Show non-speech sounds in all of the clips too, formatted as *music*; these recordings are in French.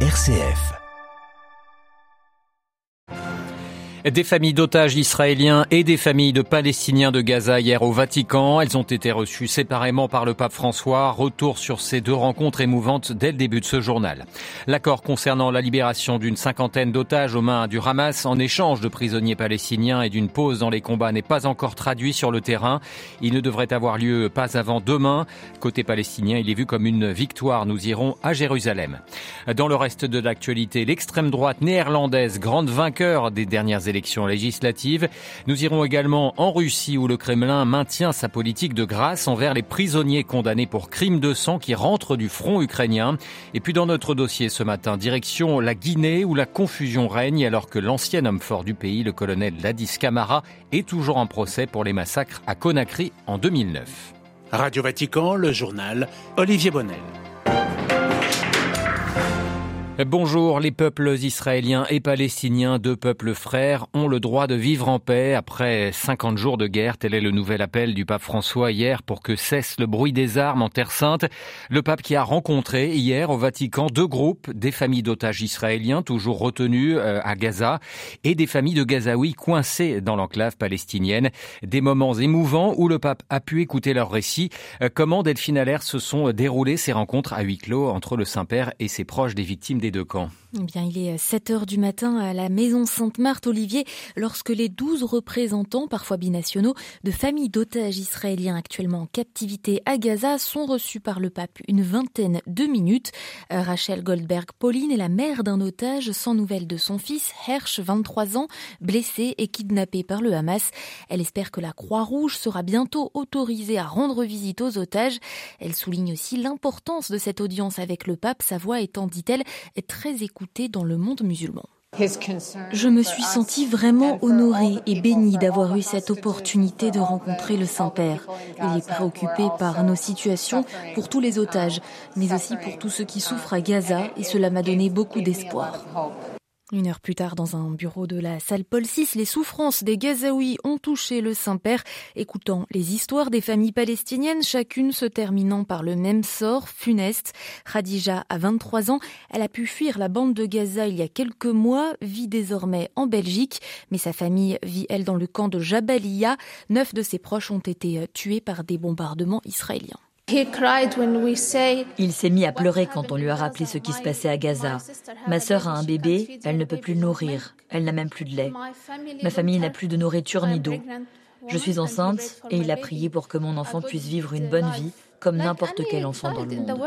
RCF. Des familles d'otages israéliens et des familles de Palestiniens de Gaza hier au Vatican. Elles ont été reçues séparément par le pape François. Retour sur ces deux rencontres émouvantes dès le début de ce journal. L'accord concernant la libération d'une cinquantaine d'otages aux mains du Hamas en échange de prisonniers palestiniens et d'une pause dans les combats n'est pas encore traduit sur le terrain. Il ne devrait avoir lieu pas avant demain. Côté palestinien, il est vu comme une victoire. Nous irons à Jérusalem. Dans le reste de l'actualité, l'extrême droite néerlandaise, grande vainqueur des dernières élections élections législatives. Nous irons également en Russie où le Kremlin maintient sa politique de grâce envers les prisonniers condamnés pour crimes de sang qui rentrent du front ukrainien. Et puis dans notre dossier ce matin, direction la Guinée où la confusion règne alors que l'ancien homme fort du pays, le colonel Ladis Camara, est toujours en procès pour les massacres à Conakry en 2009. Radio Vatican, le journal Olivier Bonnel. Bonjour, les peuples israéliens et palestiniens, deux peuples frères, ont le droit de vivre en paix après 50 jours de guerre. Tel est le nouvel appel du pape François hier pour que cesse le bruit des armes en Terre Sainte. Le pape qui a rencontré hier au Vatican deux groupes, des familles d'otages israéliens toujours retenus euh, à Gaza et des familles de Gazaouis coincés dans l'enclave palestinienne. Des moments émouvants où le pape a pu écouter leurs récits. Euh, comment Delphine Allaire se sont déroulées ces rencontres à huis clos entre le Saint-Père et ses proches des victimes des eh bien, il est 7 heures du matin à la maison Sainte-Marthe-Olivier lorsque les 12 représentants, parfois binationaux, de familles d'otages israéliens actuellement en captivité à Gaza sont reçus par le pape une vingtaine de minutes. Euh, Rachel Goldberg-Pauline est la mère d'un otage sans nouvelles de son fils, Hersch, 23 ans, blessé et kidnappé par le Hamas. Elle espère que la Croix-Rouge sera bientôt autorisée à rendre visite aux otages. Elle souligne aussi l'importance de cette audience avec le pape, sa voix étant, dit-elle, très écoutée dans le monde musulman. Je me suis sentie vraiment honorée et bénie d'avoir eu cette opportunité de rencontrer le Saint-Père. Il est préoccupé par nos situations pour tous les otages, mais aussi pour tous ceux qui souffrent à Gaza et cela m'a donné beaucoup d'espoir. Une heure plus tard, dans un bureau de la salle Paul VI, les souffrances des Gazaouis ont touché le Saint-Père, écoutant les histoires des familles palestiniennes, chacune se terminant par le même sort funeste. Khadija a 23 ans, elle a pu fuir la bande de Gaza il y a quelques mois, vit désormais en Belgique, mais sa famille vit elle dans le camp de Jabalia. Neuf de ses proches ont été tués par des bombardements israéliens. Il s'est mis à pleurer quand on lui a rappelé ce qui se passait à Gaza. Ma sœur a un bébé, elle ne peut plus nourrir, elle n'a même plus de lait. Ma famille n'a plus de nourriture ni d'eau. Je suis enceinte et il a prié pour que mon enfant puisse vivre une bonne vie comme n'importe quel enfant dans le monde.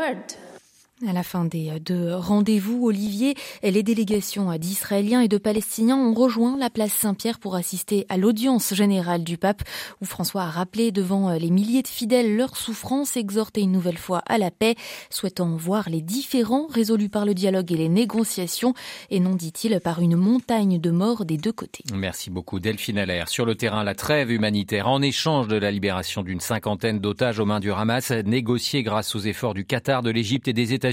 À la fin des deux rendez-vous, Olivier, les délégations d'Israéliens et de Palestiniens ont rejoint la place Saint-Pierre pour assister à l'audience générale du pape, où François a rappelé devant les milliers de fidèles leur souffrance, exhorté une nouvelle fois à la paix, souhaitant voir les différends résolus par le dialogue et les négociations, et non, dit-il, par une montagne de morts des deux côtés. Merci beaucoup, Delphine Allaire. Sur le terrain, la trêve humanitaire, en échange de la libération d'une cinquantaine d'otages aux mains du Hamas, négociée grâce aux efforts du Qatar, de l'Égypte et des États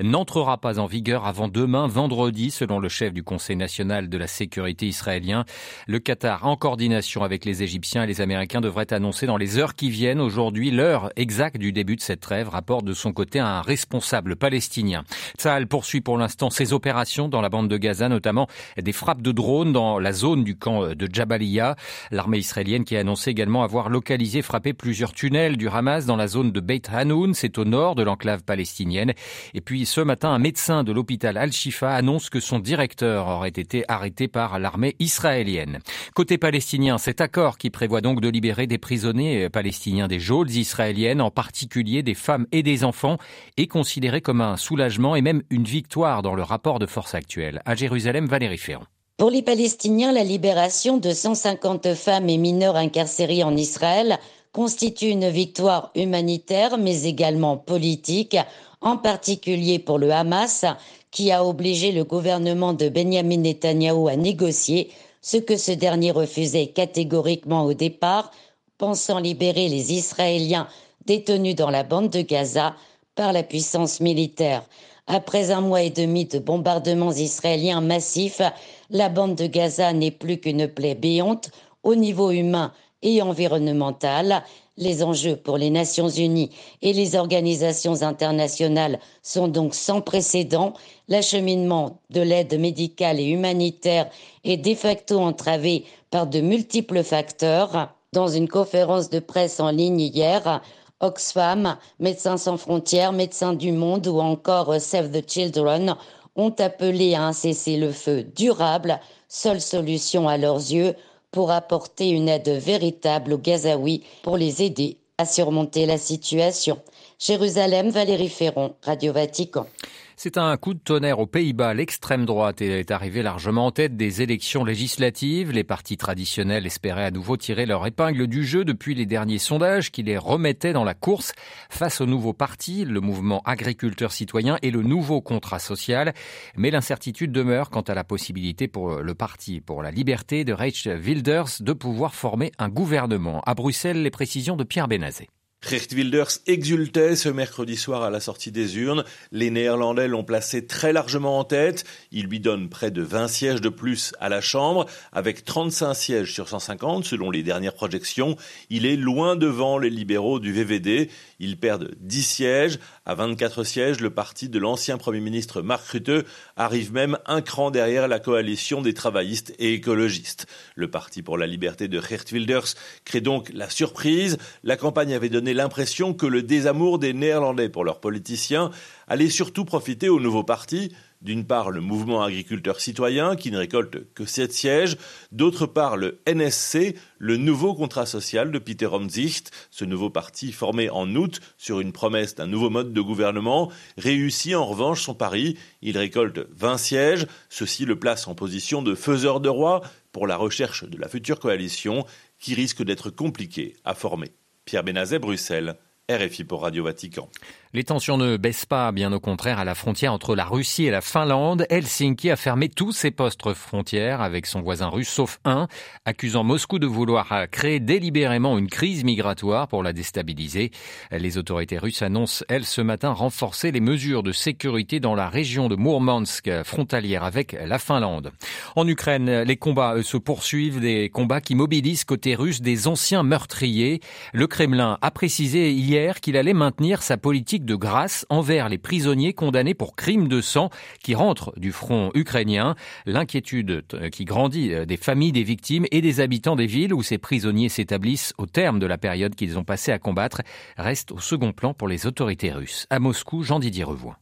n'entrera pas en vigueur avant demain, vendredi, selon le chef du Conseil national de la sécurité israélien. Le Qatar, en coordination avec les Égyptiens et les Américains, devrait annoncer dans les heures qui viennent aujourd'hui l'heure exacte du début de cette trêve, rapporte de son côté un responsable palestinien. Tsahal poursuit pour l'instant ses opérations dans la bande de Gaza, notamment des frappes de drones dans la zone du camp de Jabalia. L'armée israélienne qui a annoncé également avoir localisé, frappé plusieurs tunnels du Hamas dans la zone de Beit Hanoun, c'est au nord de l'enclave palestinienne. Et puis ce matin, un médecin de l'hôpital Al-Shifa annonce que son directeur aurait été arrêté par l'armée israélienne. Côté palestinien, cet accord qui prévoit donc de libérer des prisonniers palestiniens des geôles israéliennes, en particulier des femmes et des enfants, est considéré comme un soulagement et même une victoire dans le rapport de force actuel. À Jérusalem, Valérie Ferrand. Pour les Palestiniens, la libération de 150 femmes et mineurs incarcérés en Israël constitue une victoire humanitaire mais également politique en particulier pour le Hamas, qui a obligé le gouvernement de Benjamin Netanyahou à négocier ce que ce dernier refusait catégoriquement au départ, pensant libérer les Israéliens détenus dans la bande de Gaza par la puissance militaire. Après un mois et demi de bombardements israéliens massifs, la bande de Gaza n'est plus qu'une plaie béante au niveau humain et environnemental. Les enjeux pour les Nations Unies et les organisations internationales sont donc sans précédent. L'acheminement de l'aide médicale et humanitaire est de facto entravé par de multiples facteurs. Dans une conférence de presse en ligne hier, Oxfam, Médecins sans frontières, Médecins du monde ou encore Save the Children ont appelé à un cessez-le-feu durable, seule solution à leurs yeux pour apporter une aide véritable aux Gazaouis pour les aider à surmonter la situation. Jérusalem, Valérie Ferron, Radio Vatican. C'est un coup de tonnerre aux Pays-Bas. L'extrême droite est arrivée largement en tête des élections législatives. Les partis traditionnels espéraient à nouveau tirer leur épingle du jeu depuis les derniers sondages qui les remettaient dans la course face au nouveau parti, le mouvement agriculteur citoyen et le nouveau contrat social. Mais l'incertitude demeure quant à la possibilité pour le parti pour la liberté de Reich Wilders de pouvoir former un gouvernement. À Bruxelles, les précisions de Pierre Benazet. Geert Wilders exultait ce mercredi soir à la sortie des urnes. Les Néerlandais l'ont placé très largement en tête. Il lui donne près de 20 sièges de plus à la Chambre, avec 35 sièges sur 150 selon les dernières projections. Il est loin devant les libéraux du VVD. Ils perdent 10 sièges. À 24 sièges, le parti de l'ancien Premier ministre Mark Rutte arrive même un cran derrière la coalition des travaillistes et écologistes. Le Parti pour la liberté de Geert Wilders crée donc la surprise. La campagne avait donné l'impression que le désamour des Néerlandais pour leurs politiciens allait surtout profiter au nouveau parti, d'une part le mouvement agriculteur citoyen qui ne récolte que sept sièges, d'autre part le NSC, le nouveau contrat social de Peter Omzicht, ce nouveau parti formé en août sur une promesse d'un nouveau mode de gouvernement, réussit en revanche son pari, il récolte 20 sièges, ceci le place en position de faiseur de roi pour la recherche de la future coalition qui risque d'être compliquée à former. Pierre Benazet, Bruxelles, RFI pour Radio Vatican. Les tensions ne baissent pas, bien au contraire, à la frontière entre la Russie et la Finlande. Helsinki a fermé tous ses postes frontières avec son voisin russe, sauf un, accusant Moscou de vouloir créer délibérément une crise migratoire pour la déstabiliser. Les autorités russes annoncent, elles, ce matin, renforcer les mesures de sécurité dans la région de Mourmansk, frontalière avec la Finlande. En Ukraine, les combats se poursuivent, des combats qui mobilisent côté russe des anciens meurtriers. Le Kremlin a précisé hier qu'il allait maintenir sa politique de grâce envers les prisonniers condamnés pour crimes de sang qui rentrent du front ukrainien. L'inquiétude euh, qui grandit euh, des familles des victimes et des habitants des villes où ces prisonniers s'établissent au terme de la période qu'ils ont passé à combattre reste au second plan pour les autorités russes. À Moscou, Jean-Didier Revoix.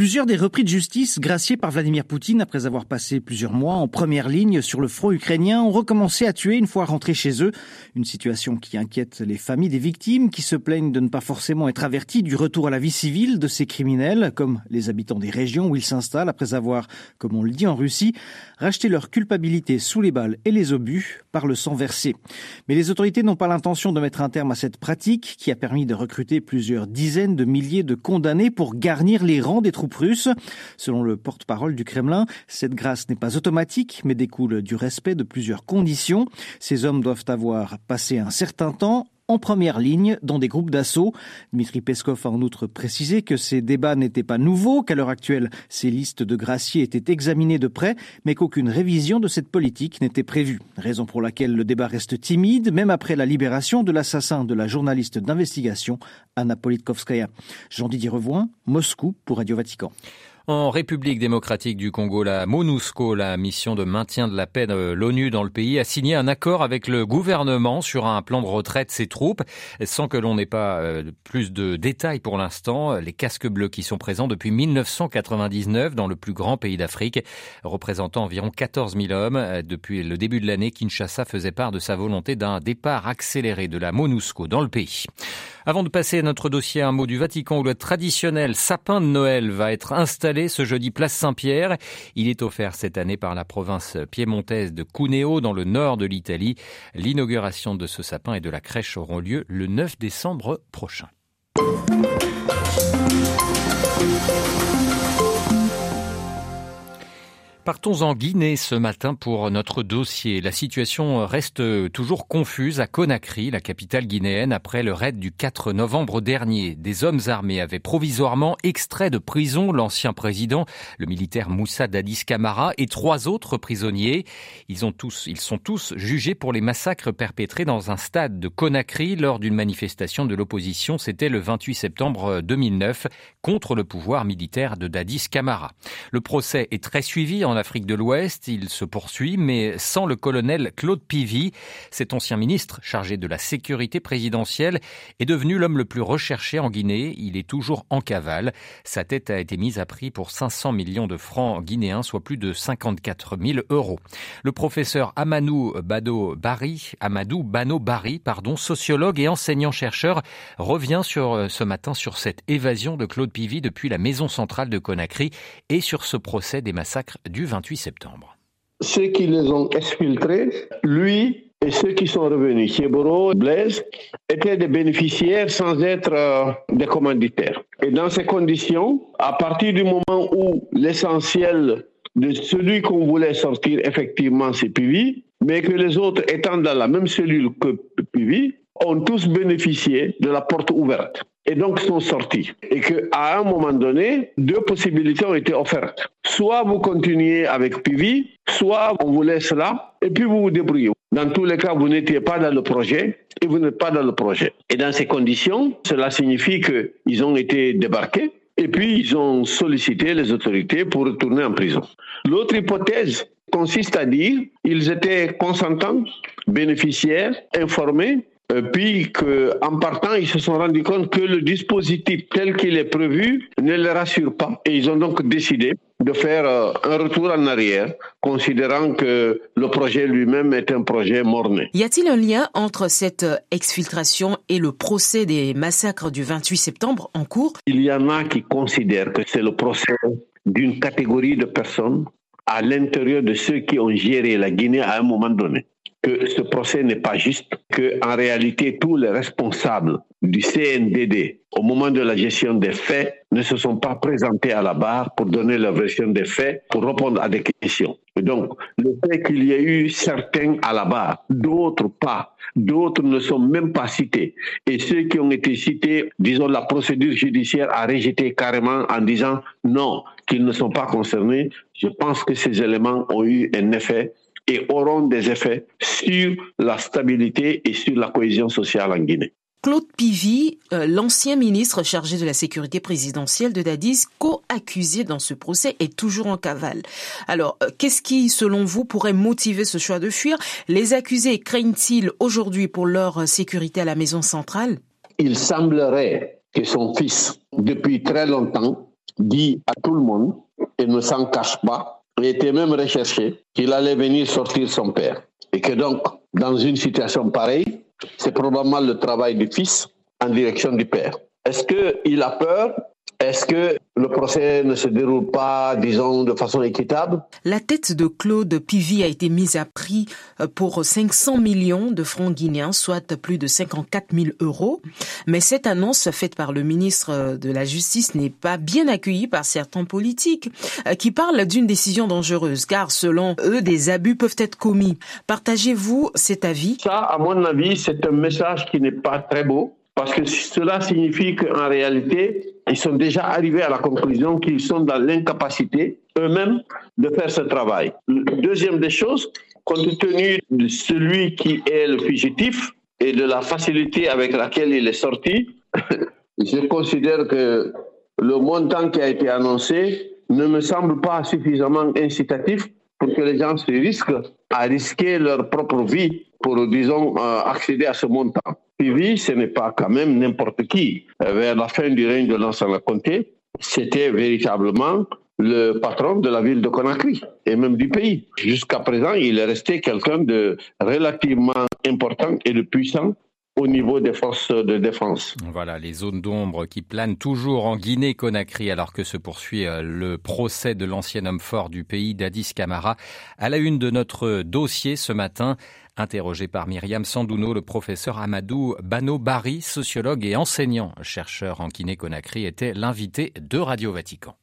Plusieurs des repris de justice, graciés par Vladimir Poutine après avoir passé plusieurs mois en première ligne sur le front ukrainien, ont recommencé à tuer une fois rentrés chez eux. Une situation qui inquiète les familles des victimes, qui se plaignent de ne pas forcément être averties du retour à la vie civile de ces criminels, comme les habitants des régions où ils s'installent après avoir, comme on le dit en Russie, racheté leur culpabilité sous les balles et les obus par le sang versé. Mais les autorités n'ont pas l'intention de mettre un terme à cette pratique qui a permis de recruter plusieurs dizaines de milliers de condamnés pour garnir les rangs des troupes Selon le porte-parole du Kremlin, cette grâce n'est pas automatique, mais découle du respect de plusieurs conditions. Ces hommes doivent avoir passé un certain temps en première ligne dans des groupes d'assaut. Dmitri Peskov a en outre précisé que ces débats n'étaient pas nouveaux, qu'à l'heure actuelle, ces listes de graciers étaient examinées de près, mais qu'aucune révision de cette politique n'était prévue. Raison pour laquelle le débat reste timide, même après la libération de l'assassin de la journaliste d'investigation Anna Politkovskaya. Jean-Didier Revoin, Moscou pour Radio Vatican. En République démocratique du Congo, la MONUSCO, la mission de maintien de la paix de l'ONU dans le pays, a signé un accord avec le gouvernement sur un plan de retraite de ses troupes, sans que l'on n'ait pas euh, plus de détails pour l'instant. Les casques bleus qui sont présents depuis 1999 dans le plus grand pays d'Afrique, représentant environ 14 000 hommes. Depuis le début de l'année, Kinshasa faisait part de sa volonté d'un départ accéléré de la MONUSCO dans le pays. Avant de passer à notre dossier, un mot du Vatican où le traditionnel sapin de Noël va être installé ce jeudi place Saint-Pierre. Il est offert cette année par la province piémontaise de Cuneo dans le nord de l'Italie. L'inauguration de ce sapin et de la crèche auront lieu le 9 décembre prochain. Partons en Guinée ce matin pour notre dossier. La situation reste toujours confuse à Conakry, la capitale guinéenne, après le raid du 4 novembre dernier. Des hommes armés avaient provisoirement extrait de prison l'ancien président, le militaire Moussa Dadis Camara, et trois autres prisonniers. Ils, ont tous, ils sont tous jugés pour les massacres perpétrés dans un stade de Conakry lors d'une manifestation de l'opposition. C'était le 28 septembre 2009 contre le pouvoir militaire de Dadis Camara. Le procès est très suivi Afrique de l'Ouest. Il se poursuit, mais sans le colonel Claude Pivy. Cet ancien ministre chargé de la sécurité présidentielle est devenu l'homme le plus recherché en Guinée. Il est toujours en cavale. Sa tête a été mise à prix pour 500 millions de francs guinéens, soit plus de 54 000 euros. Le professeur Amadou Bado Amadou Bano Bari, sociologue et enseignant-chercheur, revient euh, ce matin sur cette évasion de Claude Pivy depuis la maison centrale de Conakry et sur ce procès des massacres du 28 septembre. Ceux qui les ont exfiltrés, lui et ceux qui sont revenus, Cheboro, Blaise, étaient des bénéficiaires sans être euh, des commanditaires. Et dans ces conditions, à partir du moment où l'essentiel de celui qu'on voulait sortir, effectivement, c'est Pivi, mais que les autres étant dans la même cellule que Pivi, ont tous bénéficié de la porte ouverte et donc sont sortis. Et qu'à un moment donné, deux possibilités ont été offertes. Soit vous continuez avec Pivi, soit on vous laisse là et puis vous vous débrouillez. Dans tous les cas, vous n'étiez pas dans le projet et vous n'êtes pas dans le projet. Et dans ces conditions, cela signifie qu'ils ont été débarqués et puis ils ont sollicité les autorités pour retourner en prison. L'autre hypothèse consiste à dire ils étaient consentants, bénéficiaires, informés puis qu'en partant, ils se sont rendus compte que le dispositif tel qu'il est prévu ne les rassure pas. Et ils ont donc décidé de faire euh, un retour en arrière, considérant que le projet lui-même est un projet morné. Y a-t-il un lien entre cette euh, exfiltration et le procès des massacres du 28 septembre en cours? Il y en a qui considèrent que c'est le procès d'une catégorie de personnes à l'intérieur de ceux qui ont géré la Guinée à un moment donné que ce procès n'est pas juste, que en réalité tous les responsables du CNDD au moment de la gestion des faits ne se sont pas présentés à la barre pour donner leur version des faits, pour répondre à des questions. Et donc, le fait qu'il y ait eu certains à la barre, d'autres pas, d'autres ne sont même pas cités. Et ceux qui ont été cités, disons, la procédure judiciaire a rejeté carrément en disant non, qu'ils ne sont pas concernés. Je pense que ces éléments ont eu un effet et auront des effets sur la stabilité et sur la cohésion sociale en Guinée. Claude Pivy, euh, l'ancien ministre chargé de la sécurité présidentielle de Dadis, co-accusé dans ce procès, est toujours en cavale. Alors, euh, qu'est-ce qui, selon vous, pourrait motiver ce choix de fuir? Les accusés craignent-ils aujourd'hui pour leur sécurité à la maison centrale? Il semblerait que son fils, depuis très longtemps, dit à tout le monde et ne s'en cache pas était même recherché qu'il allait venir sortir son père. Et que donc, dans une situation pareille, c'est probablement le travail du fils en direction du père. Est-ce qu'il a peur? Est-ce que le procès ne se déroule pas, disons, de façon équitable La tête de Claude Pivy a été mise à prix euh, pour 500 millions de francs guinéens, soit plus de 54 000 euros. Mais cette annonce faite par le ministre de la Justice n'est pas bien accueillie par certains politiques euh, qui parlent d'une décision dangereuse, car selon eux, des abus peuvent être commis. Partagez-vous cet avis? Ça, à mon avis, c'est un message qui n'est pas très beau parce que cela signifie qu'en réalité, ils sont déjà arrivés à la conclusion qu'ils sont dans l'incapacité eux-mêmes de faire ce travail. Deuxième des choses, compte tenu de celui qui est le fugitif et de la facilité avec laquelle il est sorti, *laughs* je considère que le montant qui a été annoncé ne me semble pas suffisamment incitatif pour que les gens se risquent à risquer leur propre vie pour, disons, euh, accéder à ce montant. Pivi, ce n'est pas quand même n'importe qui. Euh, vers la fin du règne de Lansana Conté, c'était véritablement le patron de la ville de Conakry et même du pays. Jusqu'à présent, il est resté quelqu'un de relativement important et de puissant au niveau des forces de défense. Voilà, les zones d'ombre qui planent toujours en Guinée-Conakry alors que se poursuit euh, le procès de l'ancien homme fort du pays, Dadis Camara. À la une de notre dossier ce matin, Interrogé par Myriam Sandouno, le professeur Amadou Bano Bari, sociologue et enseignant chercheur en Guinée-Conakry, était l'invité de Radio Vatican.